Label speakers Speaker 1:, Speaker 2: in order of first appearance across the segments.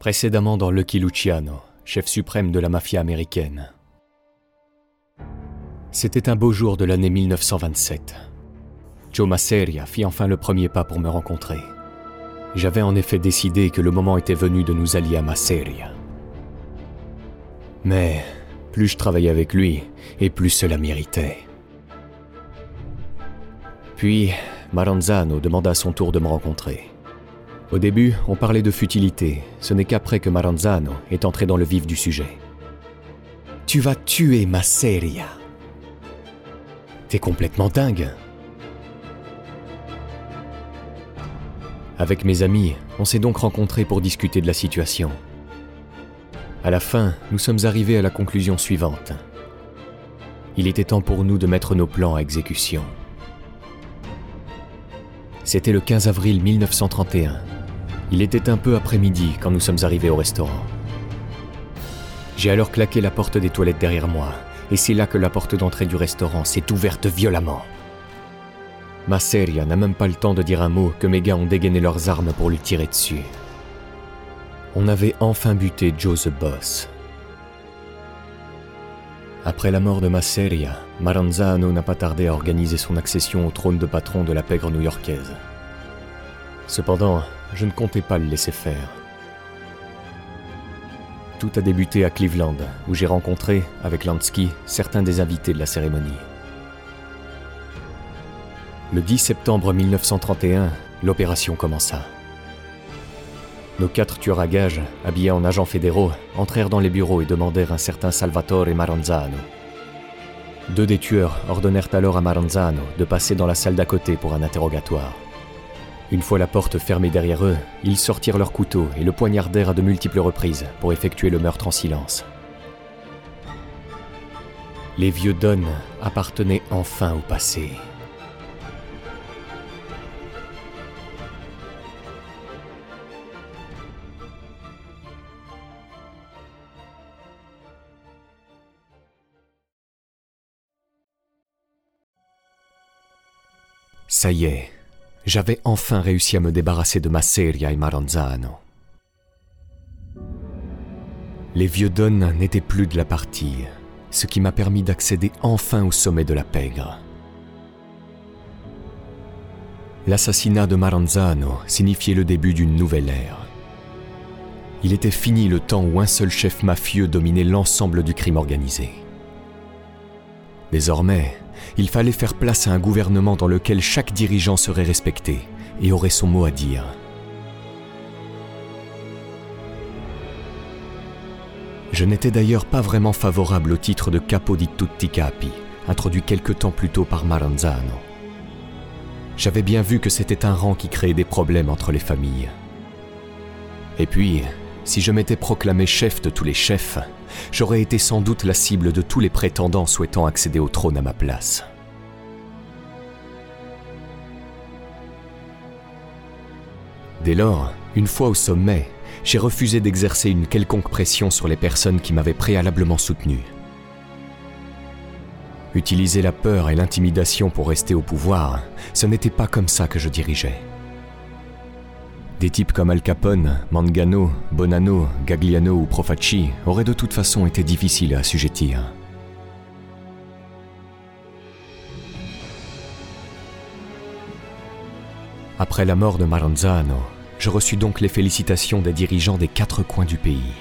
Speaker 1: Précédemment dans Lucky Luciano, chef suprême de la mafia américaine. C'était un beau jour de l'année 1927. Joe Masseria fit enfin le premier pas pour me rencontrer. J'avais en effet décidé que le moment était venu de nous allier à Masseria. Mais plus je travaillais avec lui, et plus cela m'irritait. Puis, Maranzano demanda à son tour de me rencontrer. Au début, on parlait de futilité. Ce n'est qu'après que Maranzano est entré dans le vif du sujet. Tu vas tuer Masseria. T'es complètement dingue. Avec mes amis, on s'est donc rencontrés pour discuter de la situation. À la fin, nous sommes arrivés à la conclusion suivante. Il était temps pour nous de mettre nos plans à exécution. C'était le 15 avril 1931. Il était un peu après-midi quand nous sommes arrivés au restaurant. J'ai alors claqué la porte des toilettes derrière moi, et c'est là que la porte d'entrée du restaurant s'est ouverte violemment. Masseria n'a même pas le temps de dire un mot que mes gars ont dégainé leurs armes pour lui tirer dessus. On avait enfin buté Joe the Boss. Après la mort de Masseria, Maranzano n'a pas tardé à organiser son accession au trône de patron de la pègre new-yorkaise. Cependant, je ne comptais pas le laisser faire. Tout a débuté à Cleveland, où j'ai rencontré, avec Lansky, certains des invités de la cérémonie. Le 10 septembre 1931, l'opération commença. Nos quatre tueurs à gages, habillés en agents fédéraux, entrèrent dans les bureaux et demandèrent un certain Salvatore Maranzano. Deux des tueurs ordonnèrent alors à Maranzano de passer dans la salle d'à côté pour un interrogatoire. Une fois la porte fermée derrière eux, ils sortirent leur couteau et le poignardèrent à de multiples reprises pour effectuer le meurtre en silence. Les vieux Don appartenaient enfin au passé. Ça y est, j'avais enfin réussi à me débarrasser de Masseria et Maranzano. Les vieux Don n'étaient plus de la partie, ce qui m'a permis d'accéder enfin au sommet de la pègre. L'assassinat de Maranzano signifiait le début d'une nouvelle ère. Il était fini le temps où un seul chef mafieux dominait l'ensemble du crime organisé. Désormais, il fallait faire place à un gouvernement dans lequel chaque dirigeant serait respecté et aurait son mot à dire. Je n'étais d'ailleurs pas vraiment favorable au titre de capo di tutti capi, introduit quelque temps plus tôt par Maranzano. J'avais bien vu que c'était un rang qui créait des problèmes entre les familles. Et puis, si je m'étais proclamé chef de tous les chefs, j'aurais été sans doute la cible de tous les prétendants souhaitant accéder au trône à ma place. Dès lors, une fois au sommet, j'ai refusé d'exercer une quelconque pression sur les personnes qui m'avaient préalablement soutenu. Utiliser la peur et l'intimidation pour rester au pouvoir, ce n'était pas comme ça que je dirigeais. Des types comme Al Capone, Mangano, Bonanno, Gagliano ou Profacci auraient de toute façon été difficiles à assujettir. Après la mort de Maranzano, je reçus donc les félicitations des dirigeants des quatre coins du pays.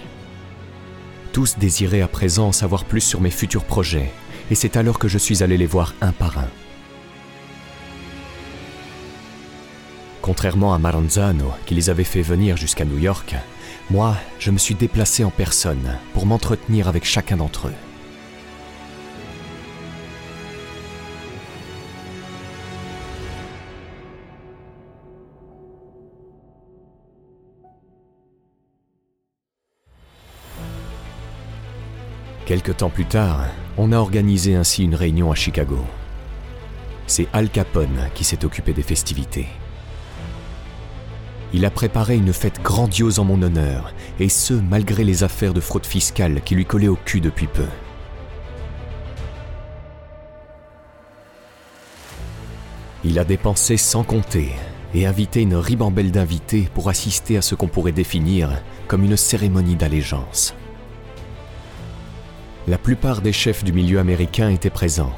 Speaker 1: Tous désiraient à présent en savoir plus sur mes futurs projets, et c'est alors que je suis allé les voir un par un. Contrairement à Maranzano, qui les avait fait venir jusqu'à New York, moi, je me suis déplacé en personne pour m'entretenir avec chacun d'entre eux. Quelque temps plus tard, on a organisé ainsi une réunion à Chicago. C'est Al Capone qui s'est occupé des festivités. Il a préparé une fête grandiose en mon honneur, et ce malgré les affaires de fraude fiscale qui lui collaient au cul depuis peu. Il a dépensé sans compter, et invité une ribambelle d'invités pour assister à ce qu'on pourrait définir comme une cérémonie d'allégeance. La plupart des chefs du milieu américain étaient présents.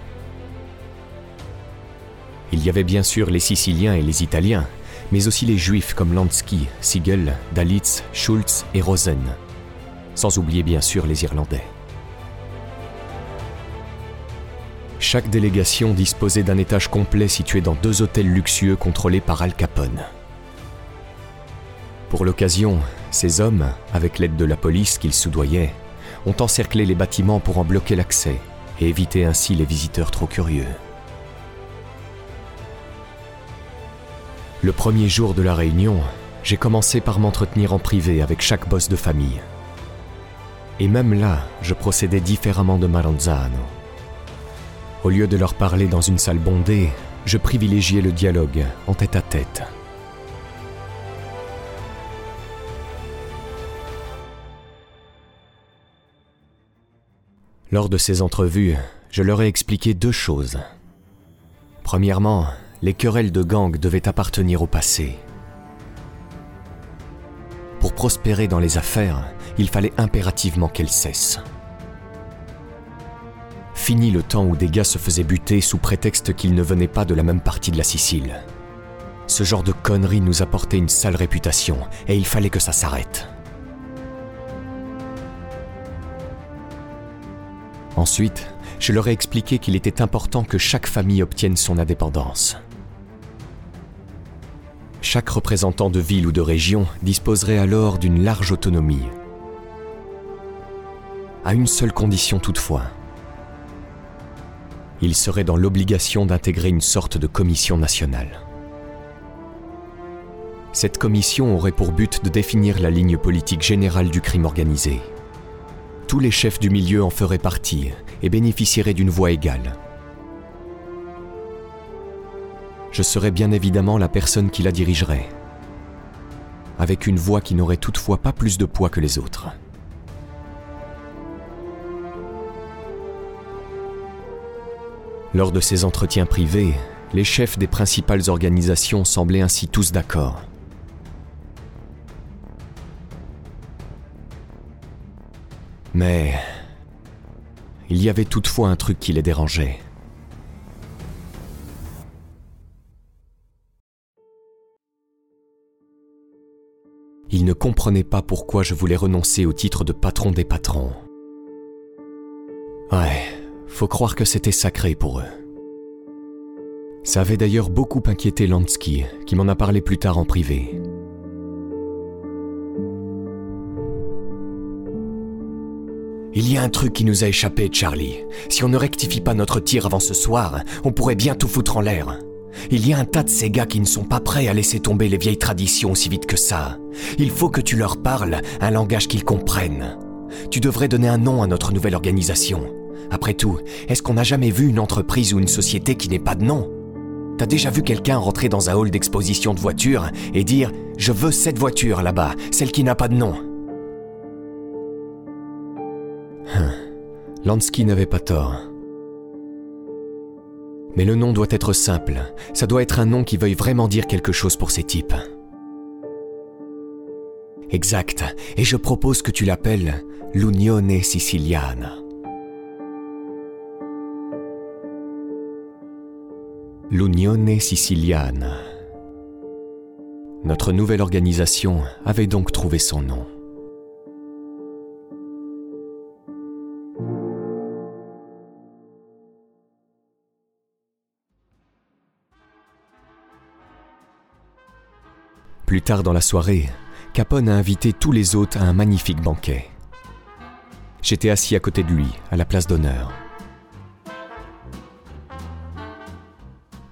Speaker 1: Il y avait bien sûr les Siciliens et les Italiens, mais aussi les Juifs comme Lansky, Siegel, Dalitz, Schulz et Rosen, sans oublier bien sûr les Irlandais. Chaque délégation disposait d'un étage complet situé dans deux hôtels luxueux contrôlés par Al Capone. Pour l'occasion, ces hommes, avec l'aide de la police qu'ils soudoyaient, ont encerclé les bâtiments pour en bloquer l'accès et éviter ainsi les visiteurs trop curieux. Le premier jour de la réunion, j'ai commencé par m'entretenir en privé avec chaque boss de famille. Et même là, je procédais différemment de Maranzano. Au lieu de leur parler dans une salle bondée, je privilégiais le dialogue en tête à tête. Lors de ces entrevues, je leur ai expliqué deux choses. Premièrement, les querelles de gang devaient appartenir au passé. Pour prospérer dans les affaires, il fallait impérativement qu'elles cessent. Fini le temps où des gars se faisaient buter sous prétexte qu'ils ne venaient pas de la même partie de la Sicile. Ce genre de conneries nous apportait une sale réputation et il fallait que ça s'arrête. Ensuite, je leur ai expliqué qu'il était important que chaque famille obtienne son indépendance. Chaque représentant de ville ou de région disposerait alors d'une large autonomie. À une seule condition toutefois. Il serait dans l'obligation d'intégrer une sorte de commission nationale. Cette commission aurait pour but de définir la ligne politique générale du crime organisé tous les chefs du milieu en feraient partie et bénéficieraient d'une voix égale. Je serais bien évidemment la personne qui la dirigerait, avec une voix qui n'aurait toutefois pas plus de poids que les autres. Lors de ces entretiens privés, les chefs des principales organisations semblaient ainsi tous d'accord. Mais il y avait toutefois un truc qui les dérangeait. Ne comprenaient pas pourquoi je voulais renoncer au titre de patron des patrons. Ouais, faut croire que c'était sacré pour eux. Ça avait d'ailleurs beaucoup inquiété Lansky, qui m'en a parlé plus tard en privé. Il y a un truc qui nous a échappé, Charlie. Si on ne rectifie pas notre tir avant ce soir, on pourrait bien tout foutre en l'air. Il y a un tas de ces gars qui ne sont pas prêts à laisser tomber les vieilles traditions aussi vite que ça. Il faut que tu leur parles un langage qu'ils comprennent. Tu devrais donner un nom à notre nouvelle organisation. Après tout, est-ce qu'on n'a jamais vu une entreprise ou une société qui n'ait pas de nom? T'as déjà vu quelqu'un rentrer dans un hall d'exposition de voitures et dire ⁇ Je veux cette voiture là-bas, celle qui n'a pas de nom ⁇ Lansky n'avait pas tort. Mais le nom doit être simple. Ça doit être un nom qui veuille vraiment dire quelque chose pour ces types. Exact. Et je propose que tu l'appelles l'Unione Siciliana. L'Unione Siciliana. Notre nouvelle organisation avait donc trouvé son nom. Plus tard dans la soirée, Capone a invité tous les hôtes à un magnifique banquet. J'étais assis à côté de lui, à la place d'honneur.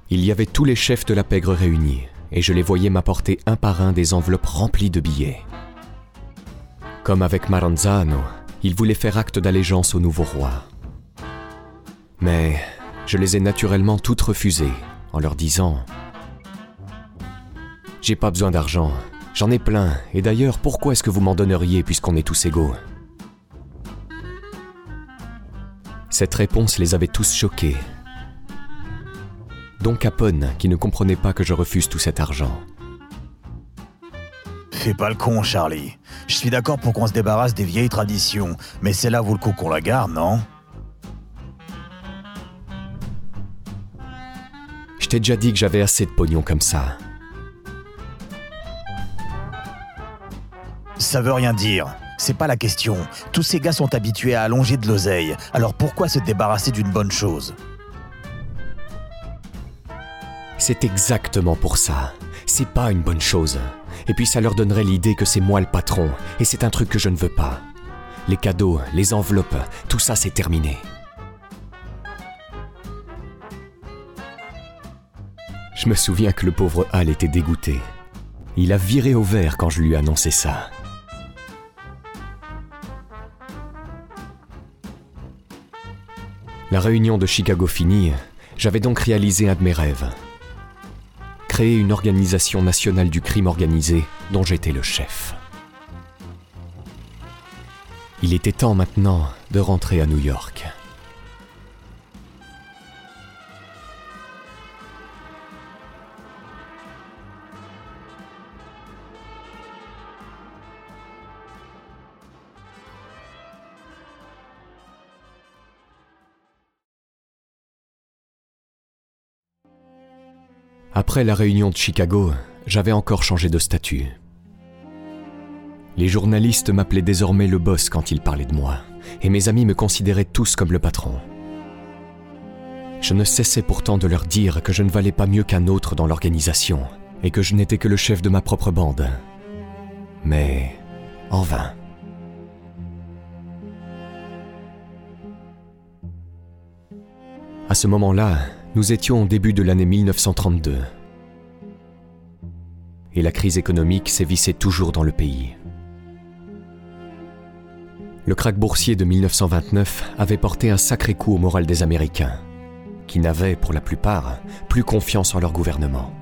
Speaker 1: Il y avait tous les chefs de la pègre réunis, et je les voyais m'apporter un par un des enveloppes remplies de billets. Comme avec Maranzano, il voulait faire acte d'allégeance au nouveau roi. Mais je les ai naturellement toutes refusées, en leur disant j'ai pas besoin d'argent. J'en ai plein. Et d'ailleurs, pourquoi est-ce que vous m'en donneriez puisqu'on est tous égaux? Cette réponse les avait tous choqués. dont Capone qui ne comprenait pas que je refuse tout cet argent.
Speaker 2: Fais pas le con, Charlie. Je suis d'accord pour qu'on se débarrasse des vieilles traditions, mais c'est là vous le coup qu'on la garde, non?
Speaker 1: Je t'ai déjà dit que j'avais assez de pognon comme ça.
Speaker 2: Ça veut rien dire. C'est pas la question. Tous ces gars sont habitués à allonger de l'oseille. Alors pourquoi se débarrasser d'une bonne chose?
Speaker 1: C'est exactement pour ça. C'est pas une bonne chose. Et puis ça leur donnerait l'idée que c'est moi le patron, et c'est un truc que je ne veux pas. Les cadeaux, les enveloppes, tout ça c'est terminé. Je me souviens que le pauvre Hal était dégoûté. Il a viré au vert quand je lui ai annoncé ça. La réunion de Chicago finie, j'avais donc réalisé un de mes rêves. Créer une organisation nationale du crime organisé dont j'étais le chef. Il était temps maintenant de rentrer à New York. Après la réunion de Chicago, j'avais encore changé de statut. Les journalistes m'appelaient désormais le boss quand ils parlaient de moi, et mes amis me considéraient tous comme le patron. Je ne cessais pourtant de leur dire que je ne valais pas mieux qu'un autre dans l'organisation, et que je n'étais que le chef de ma propre bande. Mais en vain. À ce moment-là, nous étions au début de l'année 1932. Et la crise économique sévissait toujours dans le pays. Le krach boursier de 1929 avait porté un sacré coup au moral des Américains, qui n'avaient, pour la plupart, plus confiance en leur gouvernement.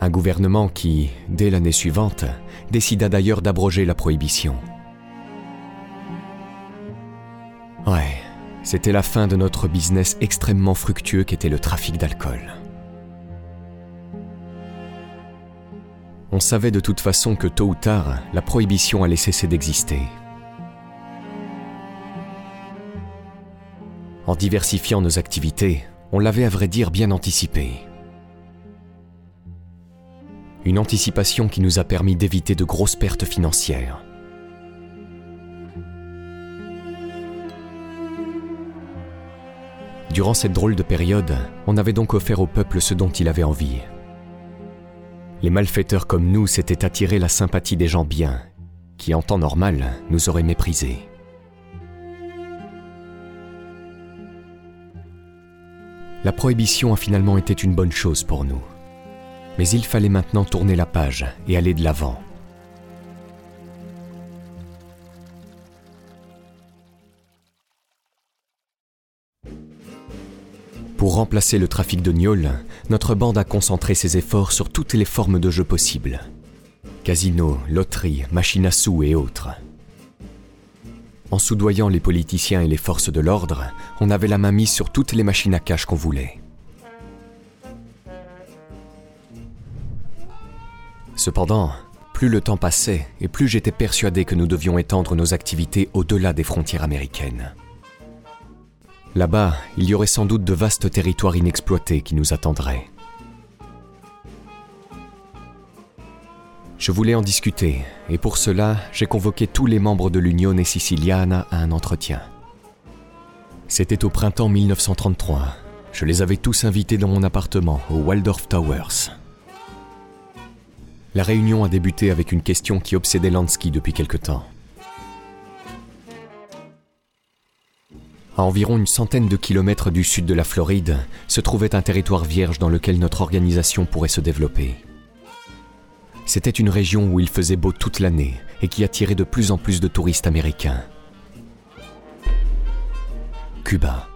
Speaker 1: Un gouvernement qui, dès l'année suivante, décida d'ailleurs d'abroger la prohibition. Ouais, c'était la fin de notre business extrêmement fructueux qu'était le trafic d'alcool. On savait de toute façon que tôt ou tard, la prohibition allait cesser d'exister. En diversifiant nos activités, on l'avait à vrai dire bien anticipé. Une anticipation qui nous a permis d'éviter de grosses pertes financières. Durant cette drôle de période, on avait donc offert au peuple ce dont il avait envie. Les malfaiteurs comme nous s'étaient attirés la sympathie des gens bien, qui en temps normal nous auraient méprisés. La prohibition a finalement été une bonne chose pour nous. Mais il fallait maintenant tourner la page et aller de l'avant. Pour remplacer le trafic de gnôle, notre bande a concentré ses efforts sur toutes les formes de jeux possibles. Casinos, loteries, machines à sous et autres. En soudoyant les politiciens et les forces de l'ordre, on avait la main mise sur toutes les machines à cash qu'on voulait. Cependant, plus le temps passait et plus j'étais persuadé que nous devions étendre nos activités au-delà des frontières américaines. Là-bas, il y aurait sans doute de vastes territoires inexploités qui nous attendraient. Je voulais en discuter, et pour cela, j'ai convoqué tous les membres de l'Unione Siciliana à un entretien. C'était au printemps 1933. Je les avais tous invités dans mon appartement, au Waldorf Towers. La réunion a débuté avec une question qui obsédait Lansky depuis quelque temps. À environ une centaine de kilomètres du sud de la Floride se trouvait un territoire vierge dans lequel notre organisation pourrait se développer. C'était une région où il faisait beau toute l'année et qui attirait de plus en plus de touristes américains. Cuba.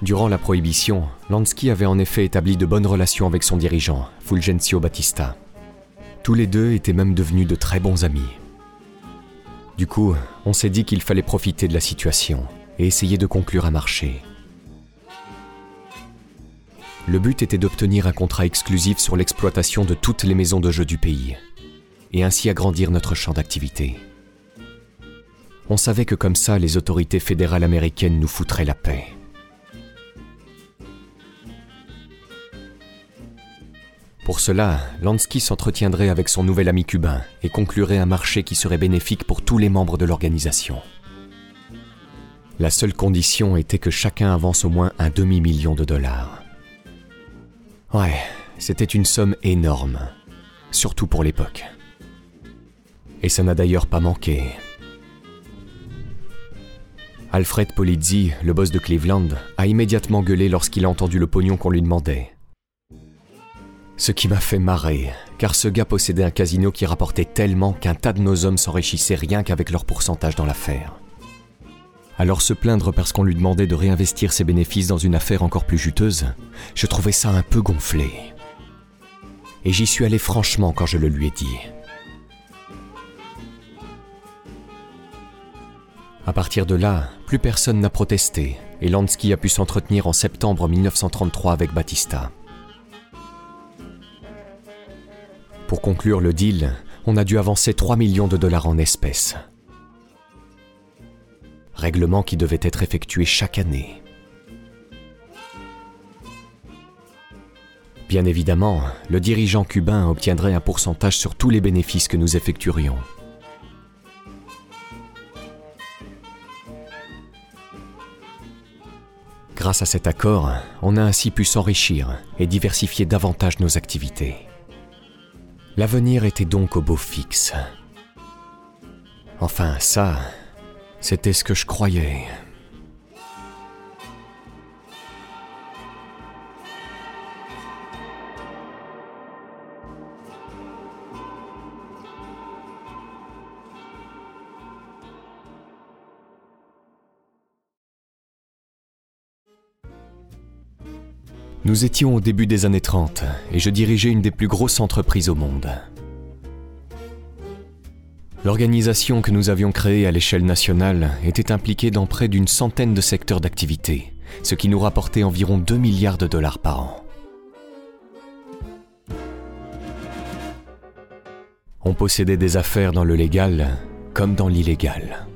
Speaker 1: Durant la prohibition, Lansky avait en effet établi de bonnes relations avec son dirigeant, Fulgencio Batista. Tous les deux étaient même devenus de très bons amis. Du coup, on s'est dit qu'il fallait profiter de la situation et essayer de conclure un marché. Le but était d'obtenir un contrat exclusif sur l'exploitation de toutes les maisons de jeux du pays, et ainsi agrandir notre champ d'activité. On savait que comme ça, les autorités fédérales américaines nous foutraient la paix. Pour cela, Lansky s'entretiendrait avec son nouvel ami cubain et conclurait un marché qui serait bénéfique pour tous les membres de l'organisation. La seule condition était que chacun avance au moins un demi-million de dollars. Ouais, c'était une somme énorme, surtout pour l'époque. Et ça n'a d'ailleurs pas manqué. Alfred Polizzi, le boss de Cleveland, a immédiatement gueulé lorsqu'il a entendu le pognon qu'on lui demandait. Ce qui m'a fait marrer, car ce gars possédait un casino qui rapportait tellement qu'un tas de nos hommes s'enrichissaient rien qu'avec leur pourcentage dans l'affaire. Alors se plaindre parce qu'on lui demandait de réinvestir ses bénéfices dans une affaire encore plus juteuse, je trouvais ça un peu gonflé. Et j'y suis allé franchement quand je le lui ai dit. À partir de là, plus personne n'a protesté et Lansky a pu s'entretenir en septembre 1933 avec Batista. Pour conclure le deal, on a dû avancer 3 millions de dollars en espèces règlement qui devait être effectué chaque année. Bien évidemment, le dirigeant cubain obtiendrait un pourcentage sur tous les bénéfices que nous effectuerions. Grâce à cet accord, on a ainsi pu s'enrichir et diversifier davantage nos activités. L'avenir était donc au beau fixe. Enfin, ça, c'était ce que je croyais. Nous étions au début des années 30 et je dirigeais une des plus grosses entreprises au monde. L'organisation que nous avions créée à l'échelle nationale était impliquée dans près d'une centaine de secteurs d'activité, ce qui nous rapportait environ 2 milliards de dollars par an. On possédait des affaires dans le légal comme dans l'illégal.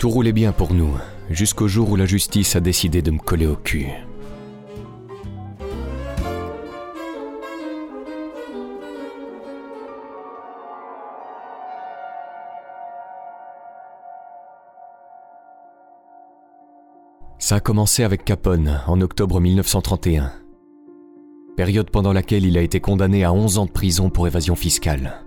Speaker 1: Tout roulait bien pour nous, jusqu'au jour où la justice a décidé de me coller au cul. Ça a commencé avec Capone en octobre 1931, période pendant laquelle il a été condamné à 11 ans de prison pour évasion fiscale.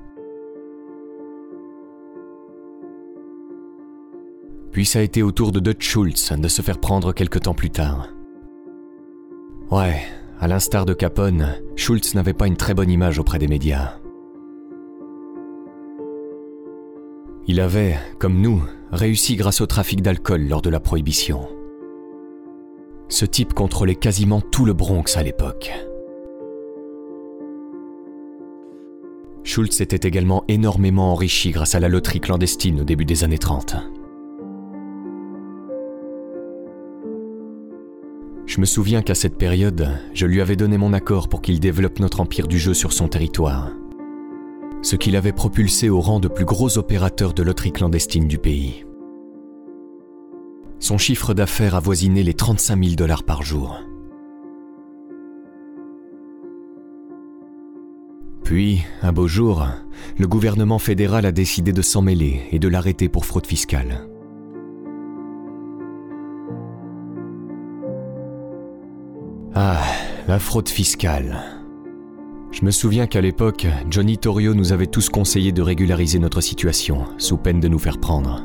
Speaker 1: Puis ça a été au tour de Dutch Schultz de se faire prendre quelque temps plus tard. Ouais, à l'instar de Capone, Schultz n'avait pas une très bonne image auprès des médias. Il avait, comme nous, réussi grâce au trafic d'alcool lors de la prohibition. Ce type contrôlait quasiment tout le Bronx à l'époque. Schultz s'était également énormément enrichi grâce à la loterie clandestine au début des années 30. Je me souviens qu'à cette période, je lui avais donné mon accord pour qu'il développe notre empire du jeu sur son territoire, ce qui l'avait propulsé au rang de plus gros opérateur de loterie clandestine du pays. Son chiffre d'affaires avoisinait les 35 000 dollars par jour. Puis, un beau jour, le gouvernement fédéral a décidé de s'en mêler et de l'arrêter pour fraude fiscale. Ah, la fraude fiscale. Je me souviens qu'à l'époque, Johnny Torrio nous avait tous conseillé de régulariser notre situation, sous peine de nous faire prendre.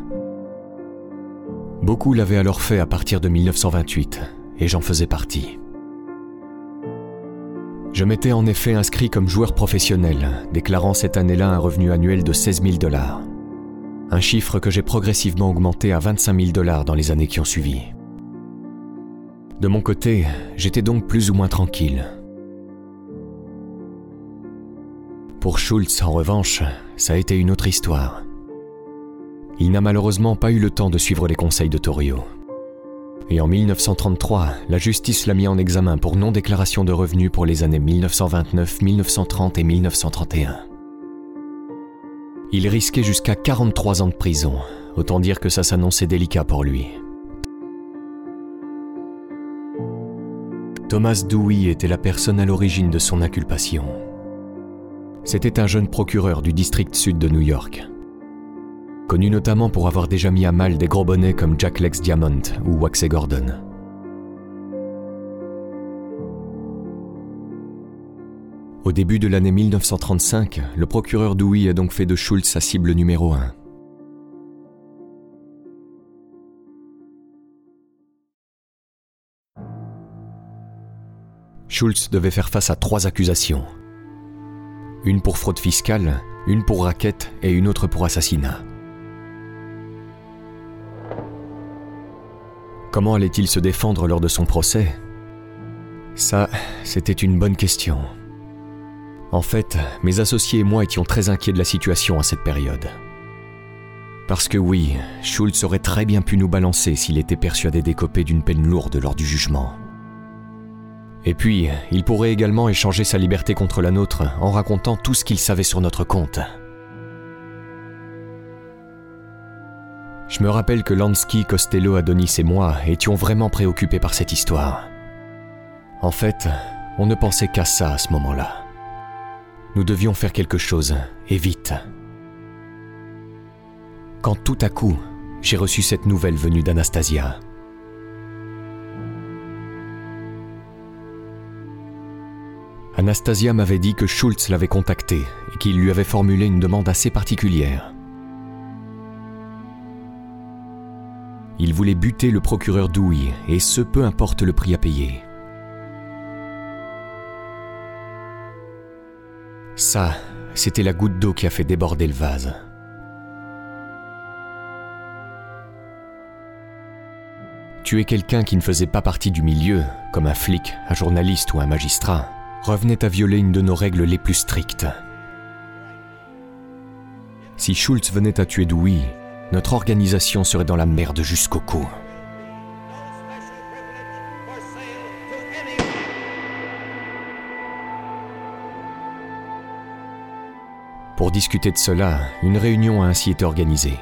Speaker 1: Beaucoup l'avaient alors fait à partir de 1928, et j'en faisais partie. Je m'étais en effet inscrit comme joueur professionnel, déclarant cette année-là un revenu annuel de 16 000 dollars. Un chiffre que j'ai progressivement augmenté à 25 000 dollars dans les années qui ont suivi. De mon côté, j'étais donc plus ou moins tranquille. Pour Schultz, en revanche, ça a été une autre histoire. Il n'a malheureusement pas eu le temps de suivre les conseils de Torio. Et en 1933, la justice l'a mis en examen pour non-déclaration de revenus pour les années 1929, 1930 et 1931. Il risquait jusqu'à 43 ans de prison, autant dire que ça s'annonçait délicat pour lui. Thomas Dewey était la personne à l'origine de son inculpation. C'était un jeune procureur du district sud de New York. Connu notamment pour avoir déjà mis à mal des gros bonnets comme Jack Lex Diamond ou Waxy Gordon. Au début de l'année 1935, le procureur Dewey a donc fait de Schultz sa cible numéro 1. Schulz devait faire face à trois accusations. Une pour fraude fiscale, une pour raquette et une autre pour assassinat. Comment allait-il se défendre lors de son procès? Ça, c'était une bonne question. En fait, mes associés et moi étions très inquiets de la situation à cette période. Parce que oui, Schultz aurait très bien pu nous balancer s'il était persuadé d'écoper d'une peine lourde lors du jugement. Et puis, il pourrait également échanger sa liberté contre la nôtre en racontant tout ce qu'il savait sur notre compte. Je me rappelle que Lansky, Costello, Adonis et moi étions vraiment préoccupés par cette histoire. En fait, on ne pensait qu'à ça à ce moment-là. Nous devions faire quelque chose, et vite. Quand tout à coup, j'ai reçu cette nouvelle venue d'Anastasia. Anastasia m'avait dit que Schultz l'avait contacté et qu'il lui avait formulé une demande assez particulière. Il voulait buter le procureur Dewey, et ce peu importe le prix à payer. Ça, c'était la goutte d'eau qui a fait déborder le vase. Tuer quelqu'un qui ne faisait pas partie du milieu, comme un flic, un journaliste ou un magistrat, revenait à violer une de nos règles les plus strictes. Si Schultz venait à tuer Dewey, notre organisation serait dans la merde jusqu'au cou. Pour discuter de cela, une réunion a ainsi été organisée.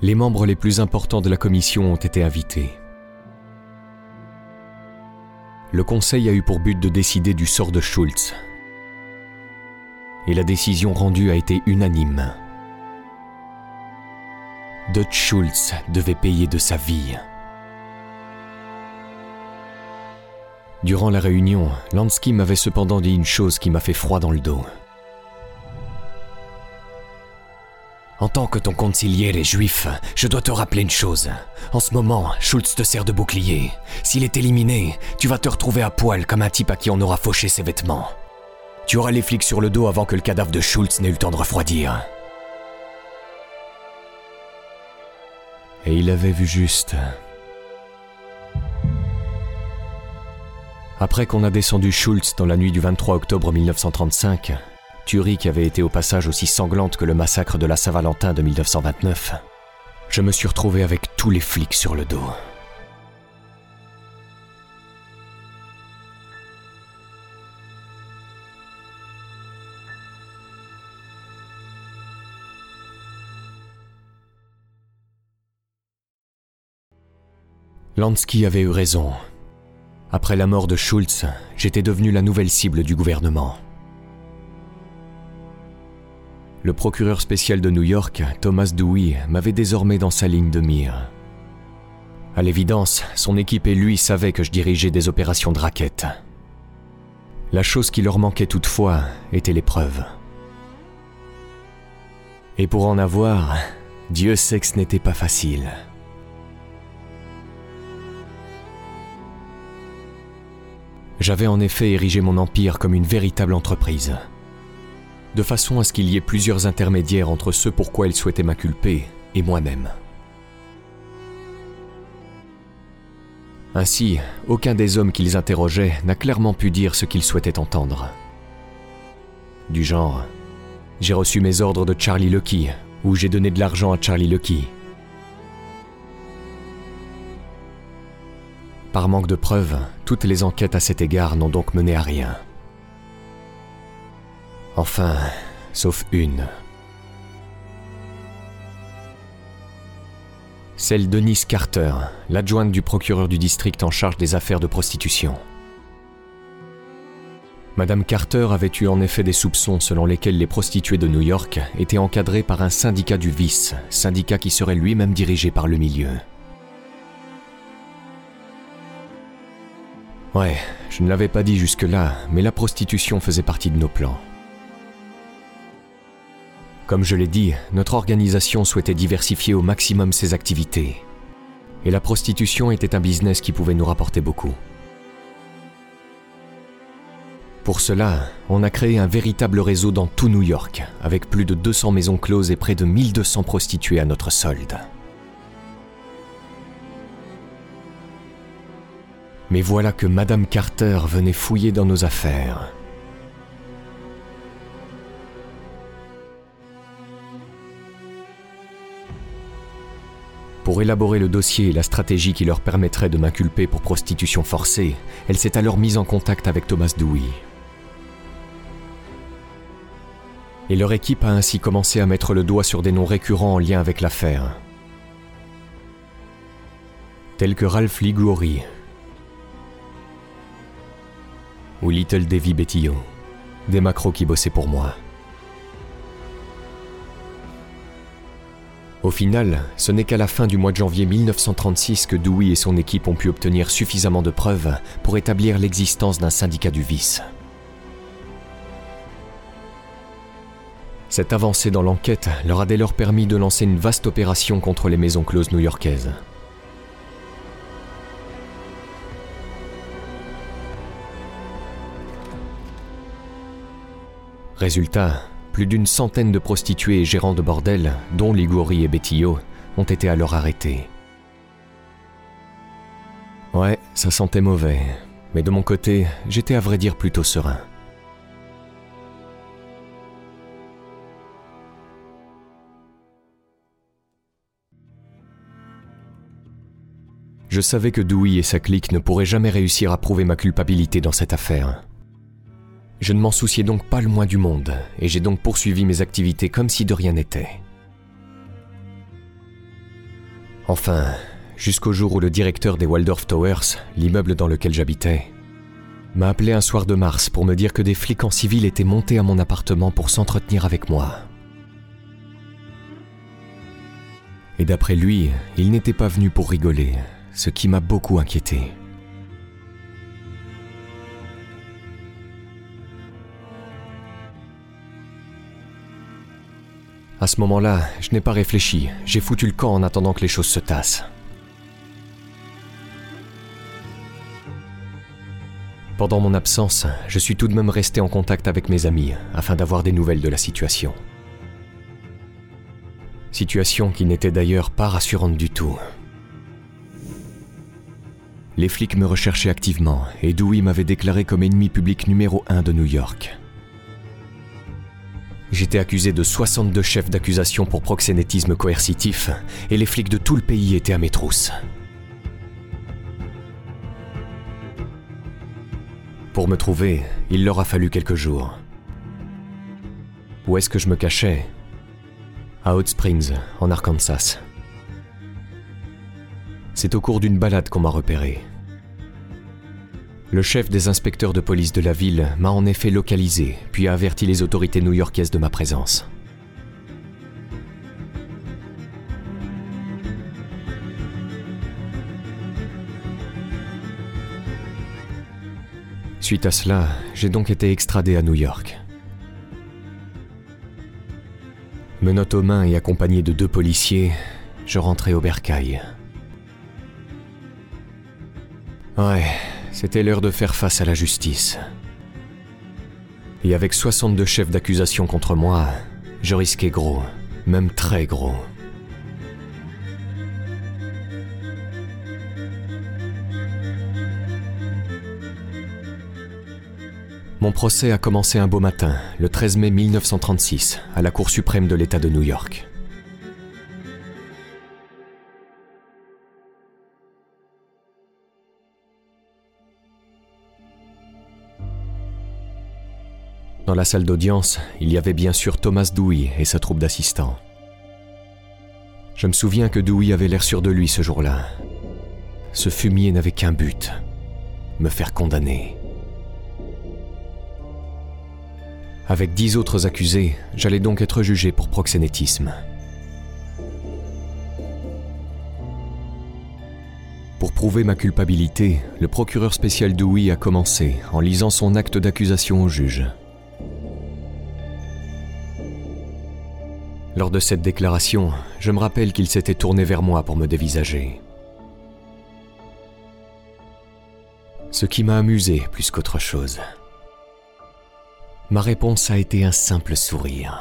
Speaker 1: Les membres les plus importants de la commission ont été invités. Le conseil a eu pour but de décider du sort de Schultz. Et la décision rendue a été unanime. Dutch Schultz devait payer de sa vie. Durant la réunion, Lansky m'avait cependant dit une chose qui m'a fait froid dans le dos. En tant que ton concilier est juif, je dois te rappeler une chose. En ce moment, Schultz te sert de bouclier. S'il est éliminé, tu vas te retrouver à poil comme un type à qui on aura fauché ses vêtements. Tu auras les flics sur le dos avant que le cadavre de Schultz n'ait eu le temps de refroidir. Et il avait vu juste. Après qu'on a descendu Schultz dans la nuit du 23 octobre 1935, qui avait été au passage aussi sanglante que le massacre de la Saint-Valentin de 1929, je me suis retrouvé avec tous les flics sur le dos. Lansky avait eu raison. Après la mort de Schultz, j'étais devenu la nouvelle cible du gouvernement. Le procureur spécial de New York, Thomas Dewey, m'avait désormais dans sa ligne de mire. À l'évidence, son équipe et lui savaient que je dirigeais des opérations de raquettes. La chose qui leur manquait toutefois était les preuves. Et pour en avoir, Dieu sait que ce n'était pas facile. J'avais en effet érigé mon empire comme une véritable entreprise, de façon à ce qu'il y ait plusieurs intermédiaires entre ceux pourquoi ils souhaitaient m'inculper et moi-même. Ainsi, aucun des hommes qu'ils interrogeaient n'a clairement pu dire ce qu'ils souhaitaient entendre. du genre J'ai reçu mes ordres de Charlie Lucky ou j'ai donné de l'argent à Charlie Lucky. Par manque de preuves, toutes les enquêtes à cet égard n'ont donc mené à rien. Enfin, sauf une. Celle Denise Carter, l'adjointe du procureur du district en charge des affaires de prostitution. Madame Carter avait eu en effet des soupçons selon lesquels les prostituées de New York étaient encadrées par un syndicat du vice, syndicat qui serait lui-même dirigé par le milieu. Ouais, je ne l'avais pas dit jusque-là, mais la prostitution faisait partie de nos plans. Comme je l'ai dit, notre organisation souhaitait diversifier au maximum ses activités. Et la prostitution était un business qui pouvait nous rapporter beaucoup. Pour cela, on a créé un véritable réseau dans tout New York, avec plus de 200 maisons closes et près de 1200 prostituées à notre solde. Mais voilà que Madame Carter venait fouiller dans nos affaires. Pour élaborer le dossier et la stratégie qui leur permettrait de m'inculper pour prostitution forcée, elle s'est alors mise en contact avec Thomas Dewey, et leur équipe a ainsi commencé à mettre le doigt sur des noms récurrents en lien avec l'affaire. Tels que Ralph Liguori ou Little Davy Bettillo, des macros qui bossaient pour moi. Au final, ce n'est qu'à la fin du mois de janvier 1936 que Dewey et son équipe ont pu obtenir suffisamment de preuves pour établir l'existence d'un syndicat du vice. Cette avancée dans l'enquête leur a dès lors permis de lancer une vaste opération contre les maisons closes new-yorkaises. Résultat, plus d'une centaine de prostituées et gérants de bordel, dont Liguori et Bettillo, ont été alors arrêtés. Ouais, ça sentait mauvais, mais de mon côté, j'étais à vrai dire plutôt serein. Je savais que Dewey et sa clique ne pourraient jamais réussir à prouver ma culpabilité dans cette affaire. Je ne m'en souciais donc pas le moins du monde, et j'ai donc poursuivi mes activités comme si de rien n'était. Enfin, jusqu'au jour où le directeur des Waldorf Towers, l'immeuble dans lequel j'habitais, m'a appelé un soir de mars pour me dire que des flics en civil étaient montés à mon appartement pour s'entretenir avec moi. Et d'après lui, ils n'étaient pas venus pour rigoler, ce qui m'a beaucoup inquiété. À ce moment-là, je n'ai pas réfléchi, j'ai foutu le camp en attendant que les choses se tassent. Pendant mon absence, je suis tout de même resté en contact avec mes amis afin d'avoir des nouvelles de la situation. Situation qui n'était d'ailleurs pas rassurante du tout. Les flics me recherchaient activement et Dewey m'avait déclaré comme ennemi public numéro 1 de New York. J'étais accusé de 62 chefs d'accusation pour proxénétisme coercitif et les flics de tout le pays étaient à mes trousses. Pour me trouver, il leur a fallu quelques jours. Où est-ce que je me cachais? À Hot Springs, en Arkansas. C'est au cours d'une balade qu'on m'a repéré. Le chef des inspecteurs de police de la ville m'a en effet localisé, puis a averti les autorités new-yorkaises de ma présence. Suite à cela, j'ai donc été extradé à New York. Menottes aux mains et accompagné de deux policiers, je rentrais au bercail. Ouais, c'était l'heure de faire face à la justice. Et avec 62 chefs d'accusation contre moi, je risquais gros, même très gros. Mon procès a commencé un beau matin, le 13 mai 1936, à la Cour suprême de l'État de New York. Dans la salle d'audience, il y avait bien sûr Thomas Dewey et sa troupe d'assistants. Je me souviens que Dewey avait l'air sûr de lui ce jour-là. Ce fumier n'avait qu'un but, me faire condamner. Avec dix autres accusés, j'allais donc être jugé pour proxénétisme. Pour prouver ma culpabilité, le procureur spécial Dewey a commencé en lisant son acte d'accusation au juge. Lors de cette déclaration, je me rappelle qu'il s'était tourné vers moi pour me dévisager. Ce qui m'a amusé plus qu'autre chose. Ma réponse a été un simple sourire.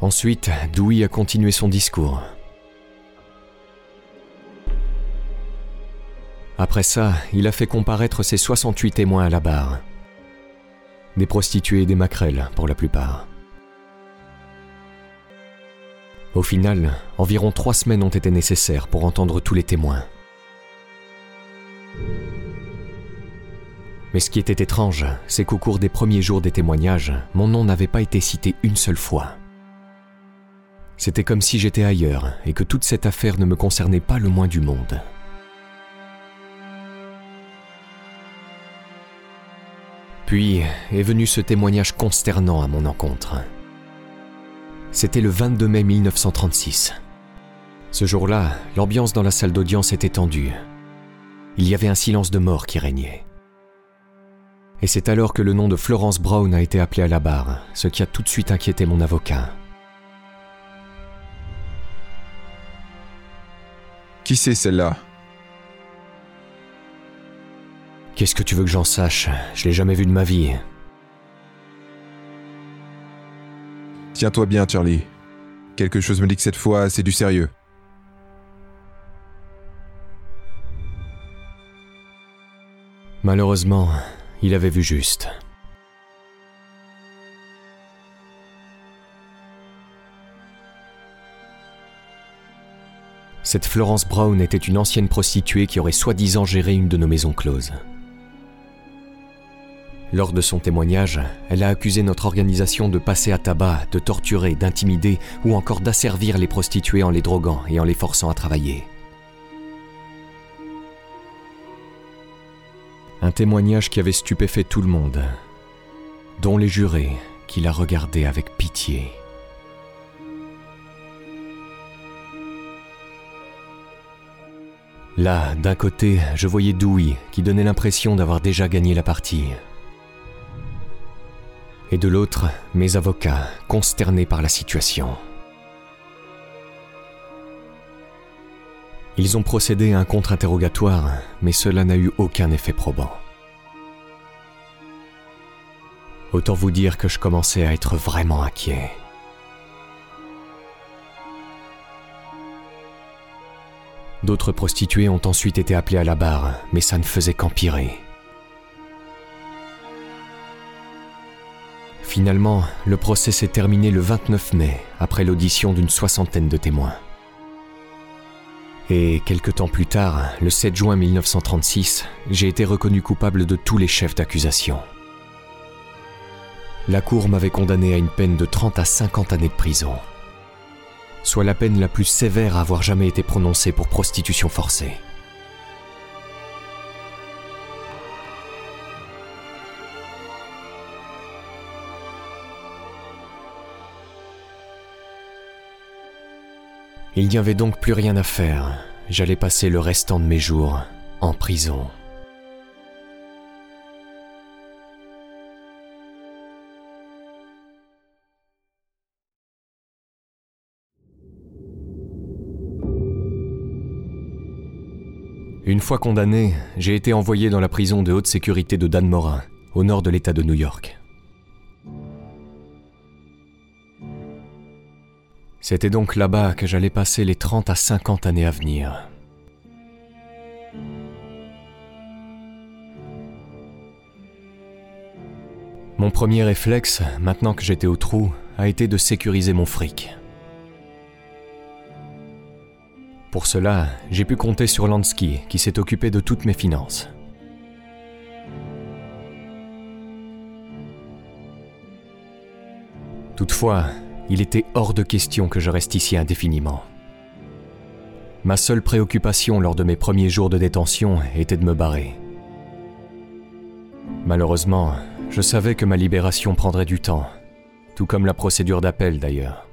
Speaker 1: Ensuite, Dewey a continué son discours. Après ça, il a fait comparaître ses 68 témoins à la barre. Des prostituées et des maquerelles, pour la plupart. Au final, environ trois semaines ont été nécessaires pour entendre tous les témoins. Mais ce qui était étrange, c'est qu'au cours des premiers jours des témoignages, mon nom n'avait pas été cité une seule fois. C'était comme si j'étais ailleurs et que toute cette affaire ne me concernait pas le moins du monde. Puis est venu ce témoignage consternant à mon encontre. C'était le 22 mai 1936. Ce jour-là, l'ambiance dans la salle d'audience était tendue. Il y avait un silence de mort qui régnait. Et c'est alors que le nom de Florence Brown a été appelé à la barre, ce qui a tout de suite inquiété mon avocat.
Speaker 3: Qui c'est celle-là?
Speaker 1: Qu'est-ce que tu veux que j'en sache? Je l'ai jamais vu de ma vie.
Speaker 3: Tiens-toi bien, Charlie. Quelque chose me dit que cette fois, c'est du sérieux.
Speaker 1: Malheureusement, il avait vu juste. Cette Florence Brown était une ancienne prostituée qui aurait soi-disant géré une de nos maisons closes. Lors de son témoignage, elle a accusé notre organisation de passer à tabac, de torturer, d'intimider ou encore d'asservir les prostituées en les droguant et en les forçant à travailler. Un témoignage qui avait stupéfait tout le monde, dont les jurés qui la regardaient avec pitié. Là, d'un côté, je voyais Dewey qui donnait l'impression d'avoir déjà gagné la partie et de l'autre, mes avocats, consternés par la situation. Ils ont procédé à un contre-interrogatoire, mais cela n'a eu aucun effet probant. Autant vous dire que je commençais à être vraiment inquiet. D'autres prostituées ont ensuite été appelées à la barre, mais ça ne faisait qu'empirer. Finalement, le procès s'est terminé le 29 mai, après l'audition d'une soixantaine de témoins. Et quelque temps plus tard, le 7 juin 1936, j'ai été reconnu coupable de tous les chefs d'accusation. La Cour m'avait condamné à une peine de 30 à 50 années de prison, soit la peine la plus sévère à avoir jamais été prononcée pour prostitution forcée. Il n'y avait donc plus rien à faire. J'allais passer le restant de mes jours en prison. Une fois condamné, j'ai été envoyé dans la prison de haute sécurité de Danmora, au nord de l'État de New York. C'était donc là-bas que j'allais passer les 30 à 50 années à venir. Mon premier réflexe, maintenant que j'étais au trou, a été de sécuriser mon fric. Pour cela, j'ai pu compter sur Lansky, qui s'est occupé de toutes mes finances. Toutefois, il était hors de question que je reste ici indéfiniment. Ma seule préoccupation lors de mes premiers jours de détention était de me barrer. Malheureusement, je savais que ma libération prendrait du temps, tout comme la procédure d'appel d'ailleurs.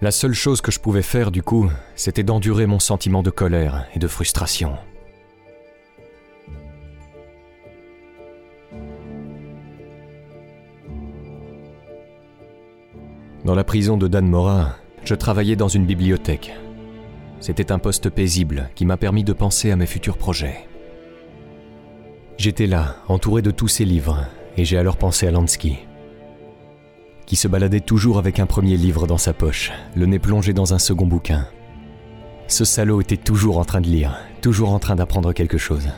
Speaker 1: La seule chose que je pouvais faire du coup, c'était d'endurer mon sentiment de colère et de frustration. Dans la prison de Dan Mora, je travaillais dans une bibliothèque. C'était un poste paisible qui m'a permis de penser à mes futurs projets. J'étais là, entouré de tous ces livres, et j'ai alors pensé à Lansky, qui se baladait toujours avec un premier livre dans sa poche, le nez plongé dans un second bouquin. Ce salaud était toujours en train de lire, toujours en train d'apprendre quelque chose.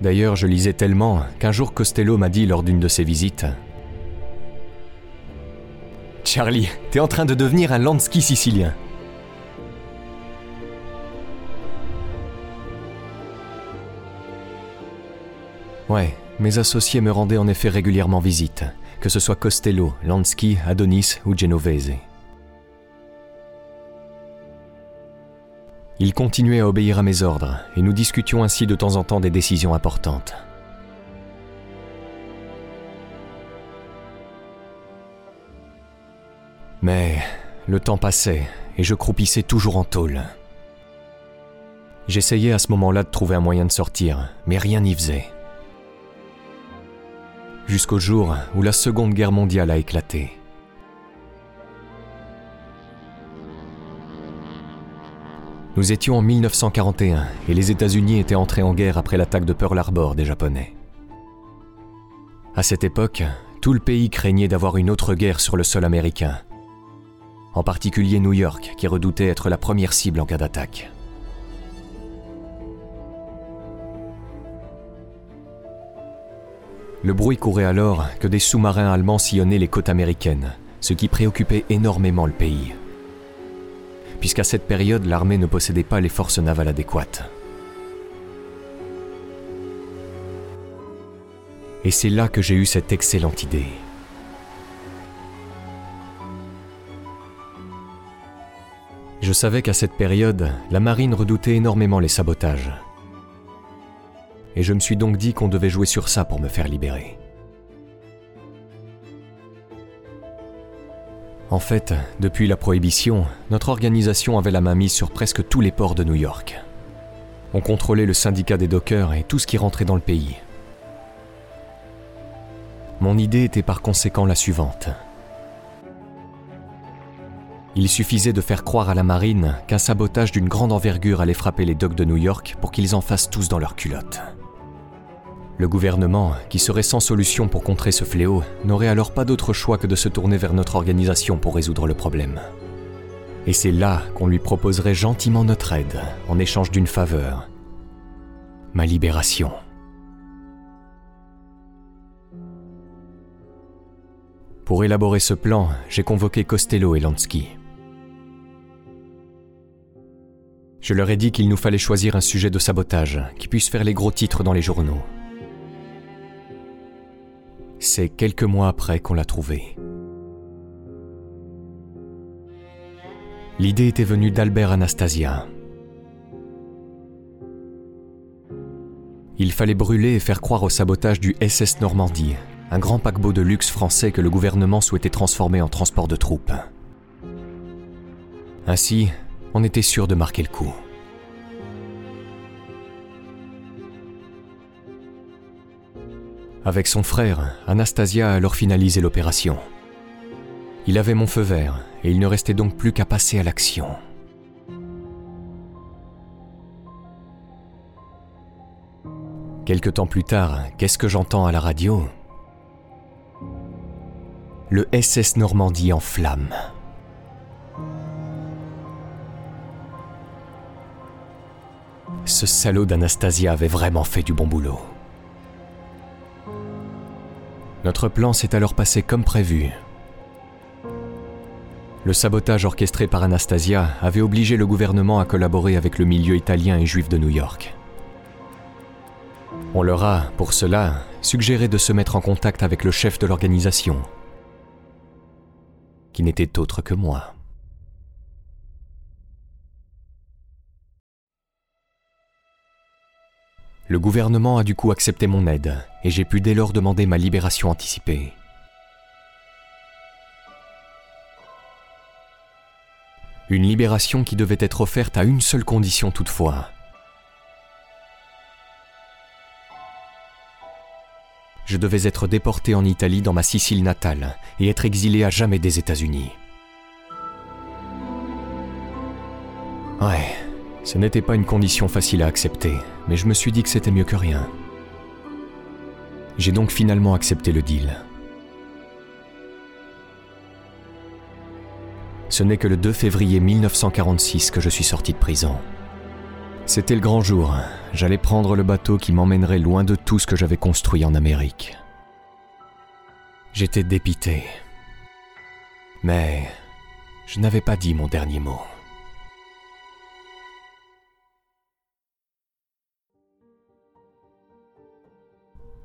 Speaker 1: D'ailleurs, je lisais tellement qu'un jour Costello m'a dit lors d'une de ses visites Charlie, t'es en train de devenir un Lansky sicilien. Ouais, mes associés me rendaient en effet régulièrement visite, que ce soit Costello, Lansky, Adonis ou Genovese. Ils continuaient à obéir à mes ordres, et nous discutions ainsi de temps en temps des décisions importantes. Mais le temps passait et je croupissais toujours en tôle. J'essayais à ce moment-là de trouver un moyen de sortir, mais rien n'y faisait. Jusqu'au jour où la Seconde Guerre mondiale a éclaté. Nous étions en 1941 et les États-Unis étaient entrés en guerre après l'attaque de Pearl Harbor des Japonais. À cette époque, tout le pays craignait d'avoir une autre guerre sur le sol américain, en particulier New York, qui redoutait être la première cible en cas d'attaque. Le bruit courait alors que des sous-marins allemands sillonnaient les côtes américaines, ce qui préoccupait énormément le pays. Puisqu'à cette période, l'armée ne possédait pas les forces navales adéquates. Et c'est là que j'ai eu cette excellente idée. Je savais qu'à cette période, la marine redoutait énormément les sabotages. Et je me suis donc dit qu'on devait jouer sur ça pour me faire libérer. En fait, depuis la prohibition, notre organisation avait la main mise sur presque tous les ports de New York. On contrôlait le syndicat des dockers et tout ce qui rentrait dans le pays. Mon idée était par conséquent la suivante. Il suffisait de faire croire à la marine qu'un sabotage d'une grande envergure allait frapper les docks de New York pour qu'ils en fassent tous dans leurs culottes. Le gouvernement, qui serait sans solution pour contrer ce fléau, n'aurait alors pas d'autre choix que de se tourner vers notre organisation pour résoudre le problème. Et c'est là qu'on lui proposerait gentiment notre aide, en échange d'une faveur. Ma libération. Pour élaborer ce plan, j'ai convoqué Costello et Lansky. Je leur ai dit qu'il nous fallait choisir un sujet de sabotage qui puisse faire les gros titres dans les journaux. C'est quelques mois après qu'on l'a trouvé. L'idée était venue d'Albert Anastasia. Il fallait brûler et faire croire au sabotage du SS Normandie, un grand paquebot de luxe français que le gouvernement souhaitait transformer en transport de troupes. Ainsi, on était sûr de marquer le coup. Avec son frère, Anastasia a alors finalisé l'opération. Il avait mon feu vert et il ne restait donc plus qu'à passer à l'action. Quelque temps plus tard, qu'est-ce que j'entends à la radio? Le SS Normandie en flammes. Ce salaud d'Anastasia avait vraiment fait du bon boulot. Notre plan s'est alors passé comme prévu. Le sabotage orchestré par Anastasia avait obligé le gouvernement à collaborer avec le milieu italien et juif de New York. On leur a, pour cela, suggéré de se mettre en contact avec le chef de l'organisation, qui n'était autre que moi. Le gouvernement a du coup accepté mon aide et j'ai pu dès lors demander ma libération anticipée. Une libération qui devait être offerte à une seule condition toutefois. Je devais être déporté en Italie dans ma Sicile natale et être exilé à jamais des États-Unis. Ouais, ce n'était pas une condition facile à accepter, mais je me suis dit que c'était mieux que rien. J'ai donc finalement accepté le deal. Ce n'est que le 2 février 1946 que je suis sorti de prison. C'était le grand jour. J'allais prendre le bateau qui m'emmènerait loin de tout ce que j'avais construit en Amérique. J'étais dépité. Mais je n'avais pas dit mon dernier mot.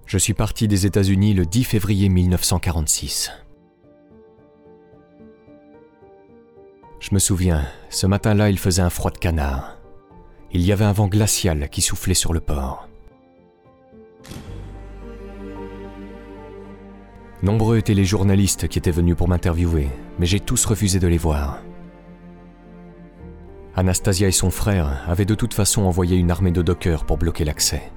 Speaker 1: Je suis parti des États-Unis le 10 février 1946. Je me souviens, ce matin-là, il faisait un froid de canard. Il y avait un vent glacial qui soufflait sur le port. Nombreux étaient les journalistes qui étaient venus pour m'interviewer, mais j'ai tous refusé de les voir. Anastasia et son frère avaient de toute façon envoyé une armée de dockers pour bloquer l'accès.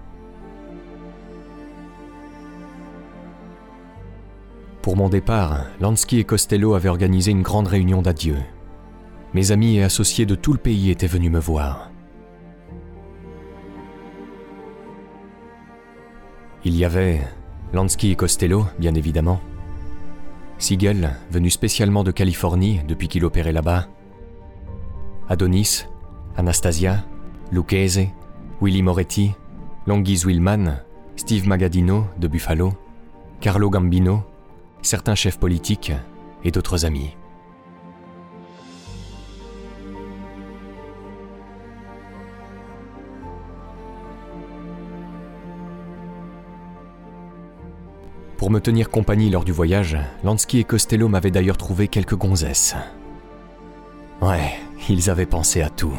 Speaker 1: Pour mon départ, Lansky et Costello avaient organisé une grande réunion d'adieu. Mes amis et associés de tout le pays étaient venus me voir. Il y avait Lansky et Costello, bien évidemment. Siegel, venu spécialement de Californie depuis qu'il opérait là-bas. Adonis, Anastasia, Lucchese, Willy Moretti, Longis Willman, Steve Magadino de Buffalo, Carlo Gambino, certains chefs politiques et d'autres amis. Pour me tenir compagnie lors du voyage, Lansky et Costello m'avaient d'ailleurs trouvé quelques gonzesses. Ouais, ils avaient pensé à tout.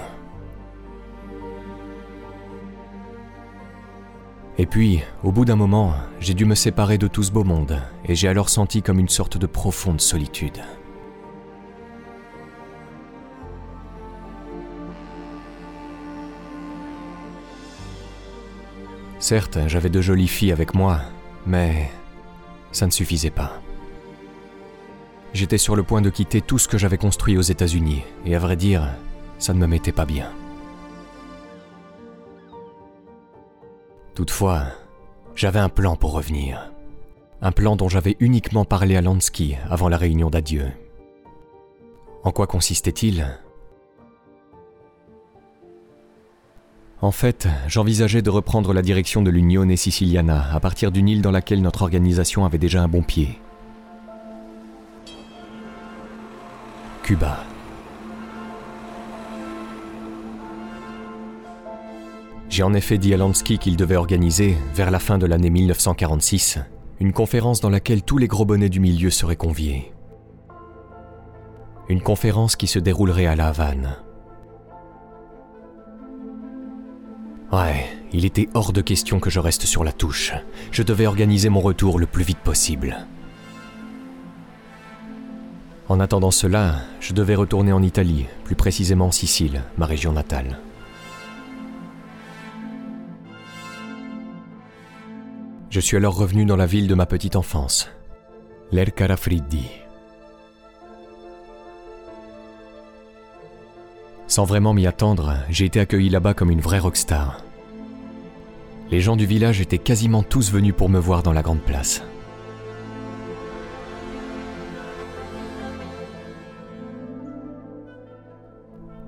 Speaker 1: Et puis, au bout d'un moment, j'ai dû me séparer de tout ce beau monde, et j'ai alors senti comme une sorte de profonde solitude. Certes, j'avais de jolies filles avec moi, mais ça ne suffisait pas. J'étais sur le point de quitter tout ce que j'avais construit aux États-Unis, et à vrai dire, ça ne me mettait pas bien. Toutefois, j'avais un plan pour revenir. Un plan dont j'avais uniquement parlé à Lansky avant la réunion d'adieu. En quoi consistait-il? En fait, j'envisageais de reprendre la direction de l'Unione Siciliana à partir d'une île dans laquelle notre organisation avait déjà un bon pied. Cuba. J'ai en effet dit à Lansky qu'il devait organiser, vers la fin de l'année 1946, une conférence dans laquelle tous les gros bonnets du milieu seraient conviés. Une conférence qui se déroulerait à La Havane. Ouais, il était hors de question que je reste sur la touche. Je devais organiser mon retour le plus vite possible. En attendant cela, je devais retourner en Italie, plus précisément en Sicile, ma région natale. Je suis alors revenu dans la ville de ma petite enfance, l'Ercarafriddi. Sans vraiment m'y attendre, j'ai été accueilli là-bas comme une vraie rockstar. Les gens du village étaient quasiment tous venus pour me voir dans la grande place.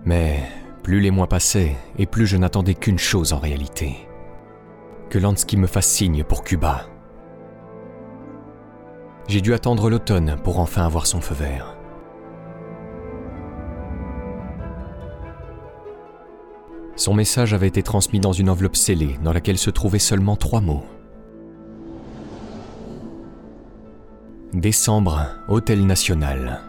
Speaker 1: Mais plus les mois passaient, et plus je n'attendais qu'une chose en réalité. Que Lansky me fasse signe pour Cuba. J'ai dû attendre l'automne pour enfin avoir son feu vert. Son message avait été transmis dans une enveloppe scellée dans laquelle se trouvaient seulement trois mots. Décembre, Hôtel National.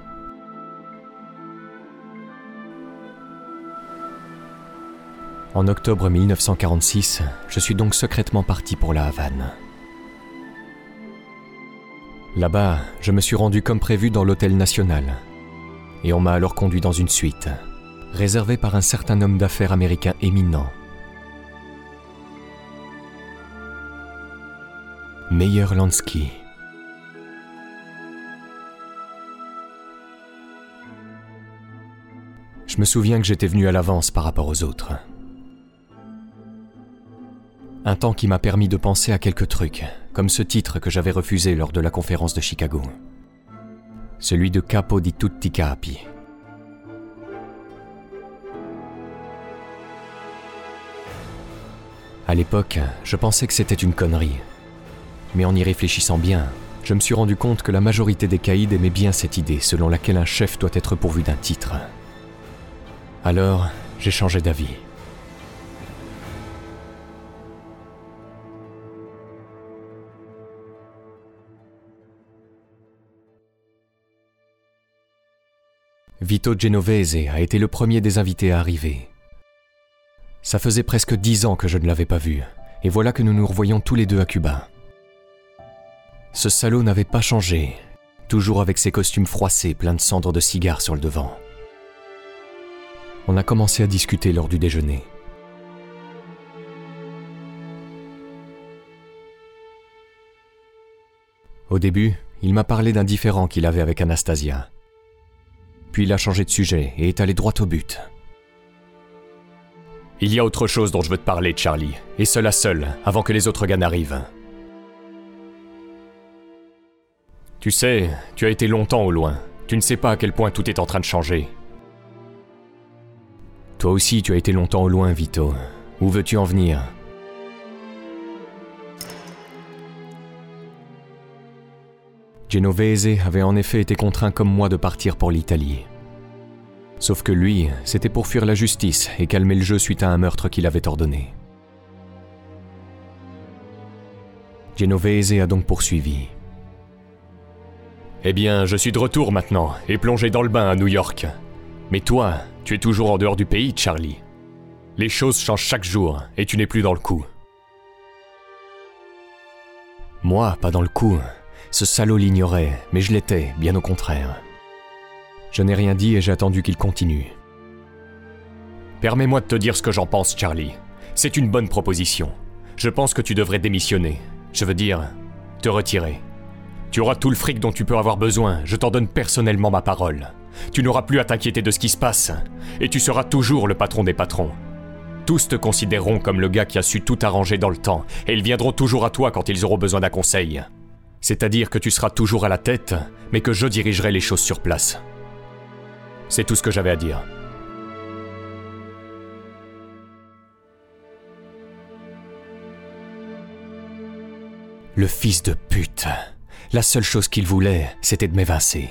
Speaker 1: En octobre 1946, je suis donc secrètement parti pour la Havane. Là-bas, je me suis rendu comme prévu dans l'hôtel national, et on m'a alors conduit dans une suite, réservée par un certain homme d'affaires américain éminent. Meyer Lansky. Je me souviens que j'étais venu à l'avance par rapport aux autres. Un temps qui m'a permis de penser à quelques trucs, comme ce titre que j'avais refusé lors de la conférence de Chicago. Celui de Capo di tutti capi. À l'époque, je pensais que c'était une connerie. Mais en y réfléchissant bien, je me suis rendu compte que la majorité des caïds aimaient bien cette idée selon laquelle un chef doit être pourvu d'un titre. Alors, j'ai changé d'avis. Vito Genovese a été le premier des invités à arriver. Ça faisait presque dix ans que je ne l'avais pas vu, et voilà que nous nous revoyons tous les deux à Cuba. Ce salaud n'avait pas changé, toujours avec ses costumes froissés pleins de cendres de cigares sur le devant. On a commencé à discuter lors du déjeuner. Au début, il m'a parlé d'un différend qu'il avait avec Anastasia. Puis il a changé de sujet et est allé droit au but.
Speaker 4: Il y a autre chose dont je veux te parler, Charlie, et cela seul, avant que les autres gars n'arrivent. Tu sais, tu as été longtemps au loin. Tu ne sais pas à quel point tout est en train de changer.
Speaker 1: Toi aussi, tu as été longtemps au loin, Vito. Où veux-tu en venir? Genovese avait en effet été contraint comme moi de partir pour l'Italie. Sauf que lui, c'était pour fuir la justice et calmer le jeu suite à un meurtre qu'il avait ordonné. Genovese a donc poursuivi.
Speaker 4: Eh bien, je suis de retour maintenant et plongé dans le bain à New York. Mais toi, tu es toujours en dehors du pays, Charlie. Les choses changent chaque jour et tu n'es plus dans le coup.
Speaker 1: Moi, pas dans le coup. Ce salaud l'ignorait, mais je l'étais, bien au contraire. Je n'ai rien dit et j'ai attendu qu'il continue.
Speaker 4: Permets-moi de te dire ce que j'en pense, Charlie. C'est une bonne proposition. Je pense que tu devrais démissionner. Je veux dire, te retirer. Tu auras tout le fric dont tu peux avoir besoin, je t'en donne personnellement ma parole. Tu n'auras plus à t'inquiéter de ce qui se passe, et tu seras toujours le patron des patrons. Tous te considéreront comme le gars qui a su tout arranger dans le temps, et ils viendront toujours à toi quand ils auront besoin d'un conseil. C'est-à-dire que tu seras toujours à la tête, mais que je dirigerai les choses sur place. C'est tout ce que j'avais à dire.
Speaker 1: Le fils de pute. La seule chose qu'il voulait, c'était de m'évincer.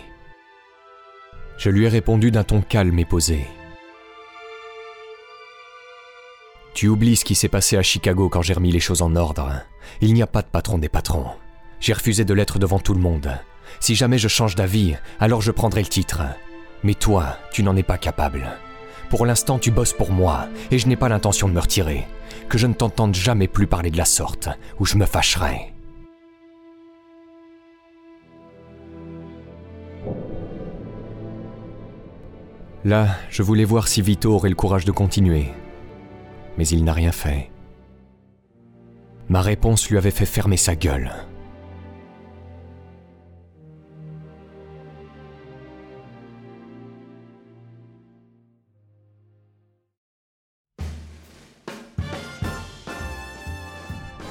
Speaker 1: Je lui ai répondu d'un ton calme et posé. Tu oublies ce qui s'est passé à Chicago quand j'ai remis les choses en ordre. Il n'y a pas de patron des patrons. J'ai refusé de l'être devant tout le monde. Si jamais je change d'avis, alors je prendrai le titre. Mais toi, tu n'en es pas capable. Pour l'instant, tu bosses pour moi, et je n'ai pas l'intention de me retirer. Que je ne t'entende jamais plus parler de la sorte, ou je me fâcherai. Là, je voulais voir si Vito aurait le courage de continuer. Mais il n'a rien fait. Ma réponse lui avait fait fermer sa gueule.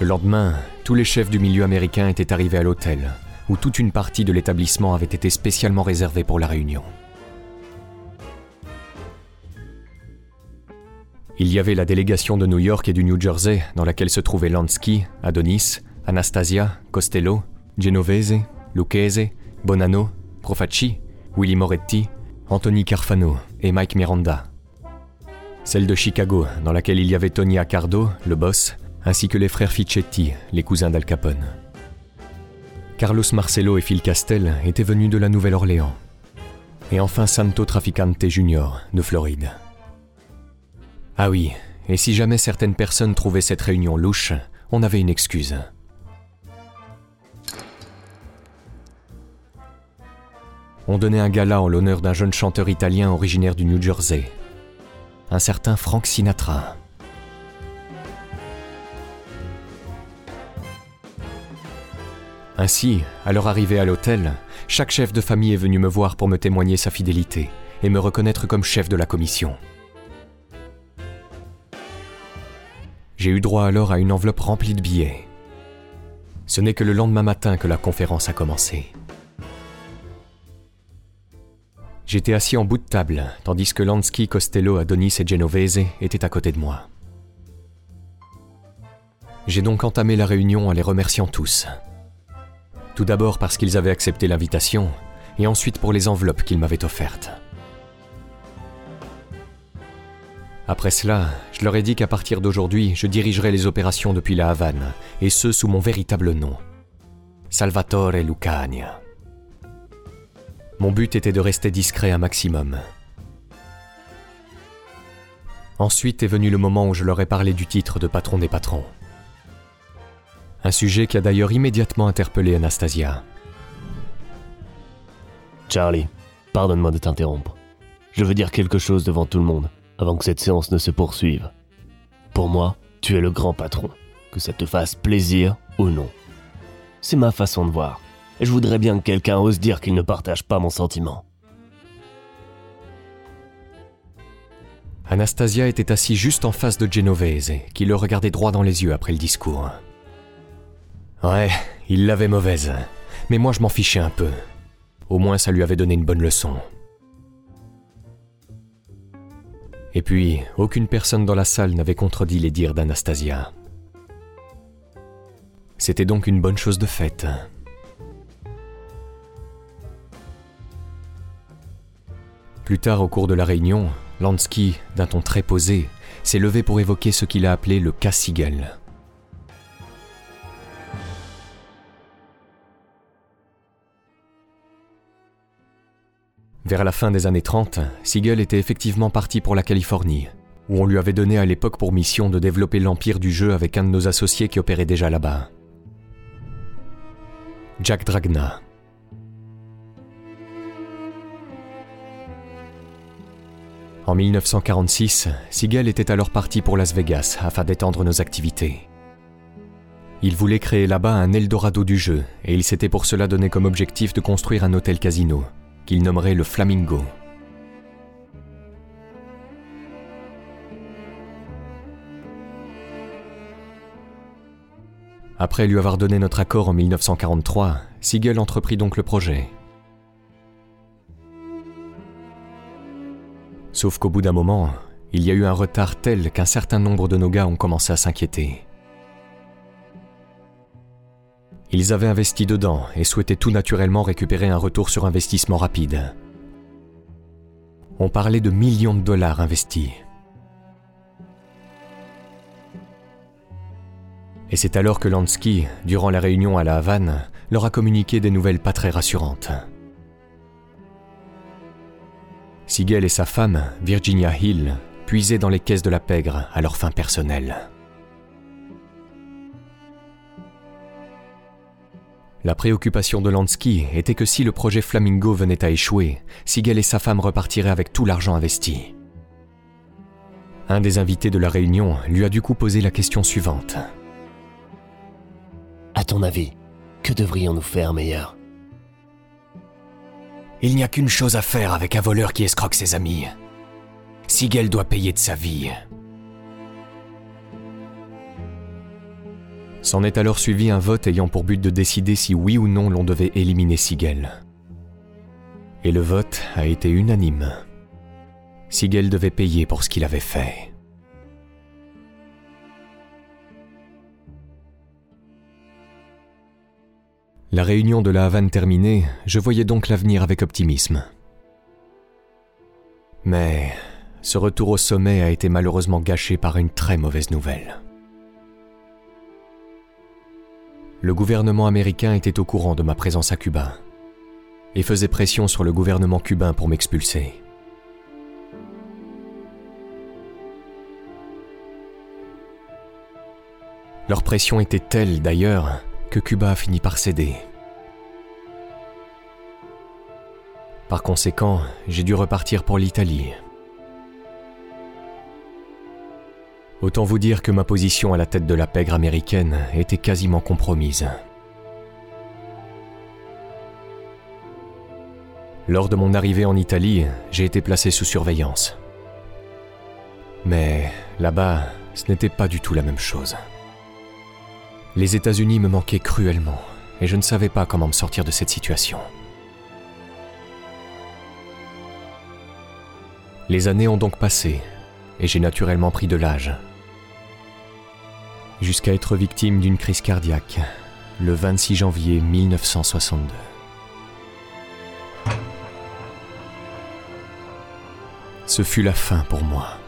Speaker 1: Le lendemain, tous les chefs du milieu américain étaient arrivés à l'hôtel, où toute une partie de l'établissement avait été spécialement réservée pour la réunion. Il y avait la délégation de New York et du New Jersey, dans laquelle se trouvaient Lansky, Adonis, Anastasia, Costello, Genovese, Lucchese, Bonanno, Profacci, Willy Moretti, Anthony Carfano et Mike Miranda. Celle de Chicago, dans laquelle il y avait Tony Accardo, le boss, ainsi que les frères Ficcetti, les cousins d'Al Capone. Carlos Marcelo et Phil Castel étaient venus de la Nouvelle-Orléans. Et enfin Santo Traficante Jr. de Floride. Ah oui, et si jamais certaines personnes trouvaient cette réunion louche, on avait une excuse. On donnait un gala en l'honneur d'un jeune chanteur italien originaire du New Jersey, un certain Frank Sinatra. Ainsi, à leur arrivée à l'hôtel, chaque chef de famille est venu me voir pour me témoigner sa fidélité et me reconnaître comme chef de la commission. J'ai eu droit alors à une enveloppe remplie de billets. Ce n'est que le lendemain matin que la conférence a commencé. J'étais assis en bout de table, tandis que Lansky, Costello, Adonis et Genovese étaient à côté de moi. J'ai donc entamé la réunion en les remerciant tous. Tout d'abord parce qu'ils avaient accepté l'invitation, et ensuite pour les enveloppes qu'ils m'avaient offertes. Après cela, je leur ai dit qu'à partir d'aujourd'hui, je dirigerai les opérations depuis la Havane, et ce sous mon véritable nom, Salvatore Lucania. Mon but était de rester discret un maximum. Ensuite est venu le moment où je leur ai parlé du titre de patron des patrons. Un sujet qui a d'ailleurs immédiatement interpellé Anastasia.
Speaker 5: Charlie, pardonne-moi de t'interrompre. Je veux dire quelque chose devant tout le monde, avant que cette séance ne se poursuive. Pour moi, tu es le grand patron, que ça te fasse plaisir ou non. C'est ma façon de voir, et je voudrais bien que quelqu'un ose dire qu'il ne partage pas mon sentiment.
Speaker 1: Anastasia était assise juste en face de Genovese, qui le regardait droit dans les yeux après le discours. Ouais, il l'avait mauvaise. Mais moi je m'en fichais un peu. Au moins ça lui avait donné une bonne leçon. Et puis, aucune personne dans la salle n'avait contredit les dires d'Anastasia. C'était donc une bonne chose de faite. Plus tard au cours de la réunion, Lansky, d'un ton très posé, s'est levé pour évoquer ce qu'il a appelé le cas Siegel. Vers la fin des années 30, Siegel était effectivement parti pour la Californie, où on lui avait donné à l'époque pour mission de développer l'empire du jeu avec un de nos associés qui opérait déjà là-bas. Jack Dragna. En 1946, Siegel était alors parti pour Las Vegas afin d'étendre nos activités. Il voulait créer là-bas un Eldorado du jeu et il s'était pour cela donné comme objectif de construire un hôtel casino, qu'il nommerait le Flamingo. Après lui avoir donné notre accord en 1943, Siegel entreprit donc le projet. Sauf qu'au bout d'un moment, il y a eu un retard tel qu'un certain nombre de nos gars ont commencé à s'inquiéter. Ils avaient investi dedans et souhaitaient tout naturellement récupérer un retour sur investissement rapide. On parlait de millions de dollars investis. Et c'est alors que Lansky, durant la réunion à la Havane, leur a communiqué des nouvelles pas très rassurantes. Siegel et sa femme, Virginia Hill, puisaient dans les caisses de la pègre à leur fin personnelle. La préoccupation de Lansky était que si le projet Flamingo venait à échouer, Siegel et sa femme repartiraient avec tout l'argent investi. Un des invités de la réunion lui a du coup posé la question suivante.
Speaker 5: À ton avis, que devrions-nous faire meilleur?
Speaker 1: Il n'y a qu'une chose à faire avec un voleur qui escroque ses amis. Siegel doit payer de sa vie. S'en est alors suivi un vote ayant pour but de décider si oui ou non l'on devait éliminer Siegel. Et le vote a été unanime. Siegel devait payer pour ce qu'il avait fait. La réunion de la Havane terminée, je voyais donc l'avenir avec optimisme. Mais ce retour au sommet a été malheureusement gâché par une très mauvaise nouvelle. Le gouvernement américain était au courant de ma présence à Cuba et faisait pression sur le gouvernement cubain pour m'expulser. Leur pression était telle d'ailleurs que Cuba a fini par céder. Par conséquent, j'ai dû repartir pour l'Italie. Autant vous dire que ma position à la tête de la pègre américaine était quasiment compromise. Lors de mon arrivée en Italie, j'ai été placé sous surveillance. Mais là-bas, ce n'était pas du tout la même chose. Les États-Unis me manquaient cruellement et je ne savais pas comment me sortir de cette situation. Les années ont donc passé et j'ai naturellement pris de l'âge. Jusqu'à être victime d'une crise cardiaque le 26 janvier 1962. Ce fut la fin pour moi.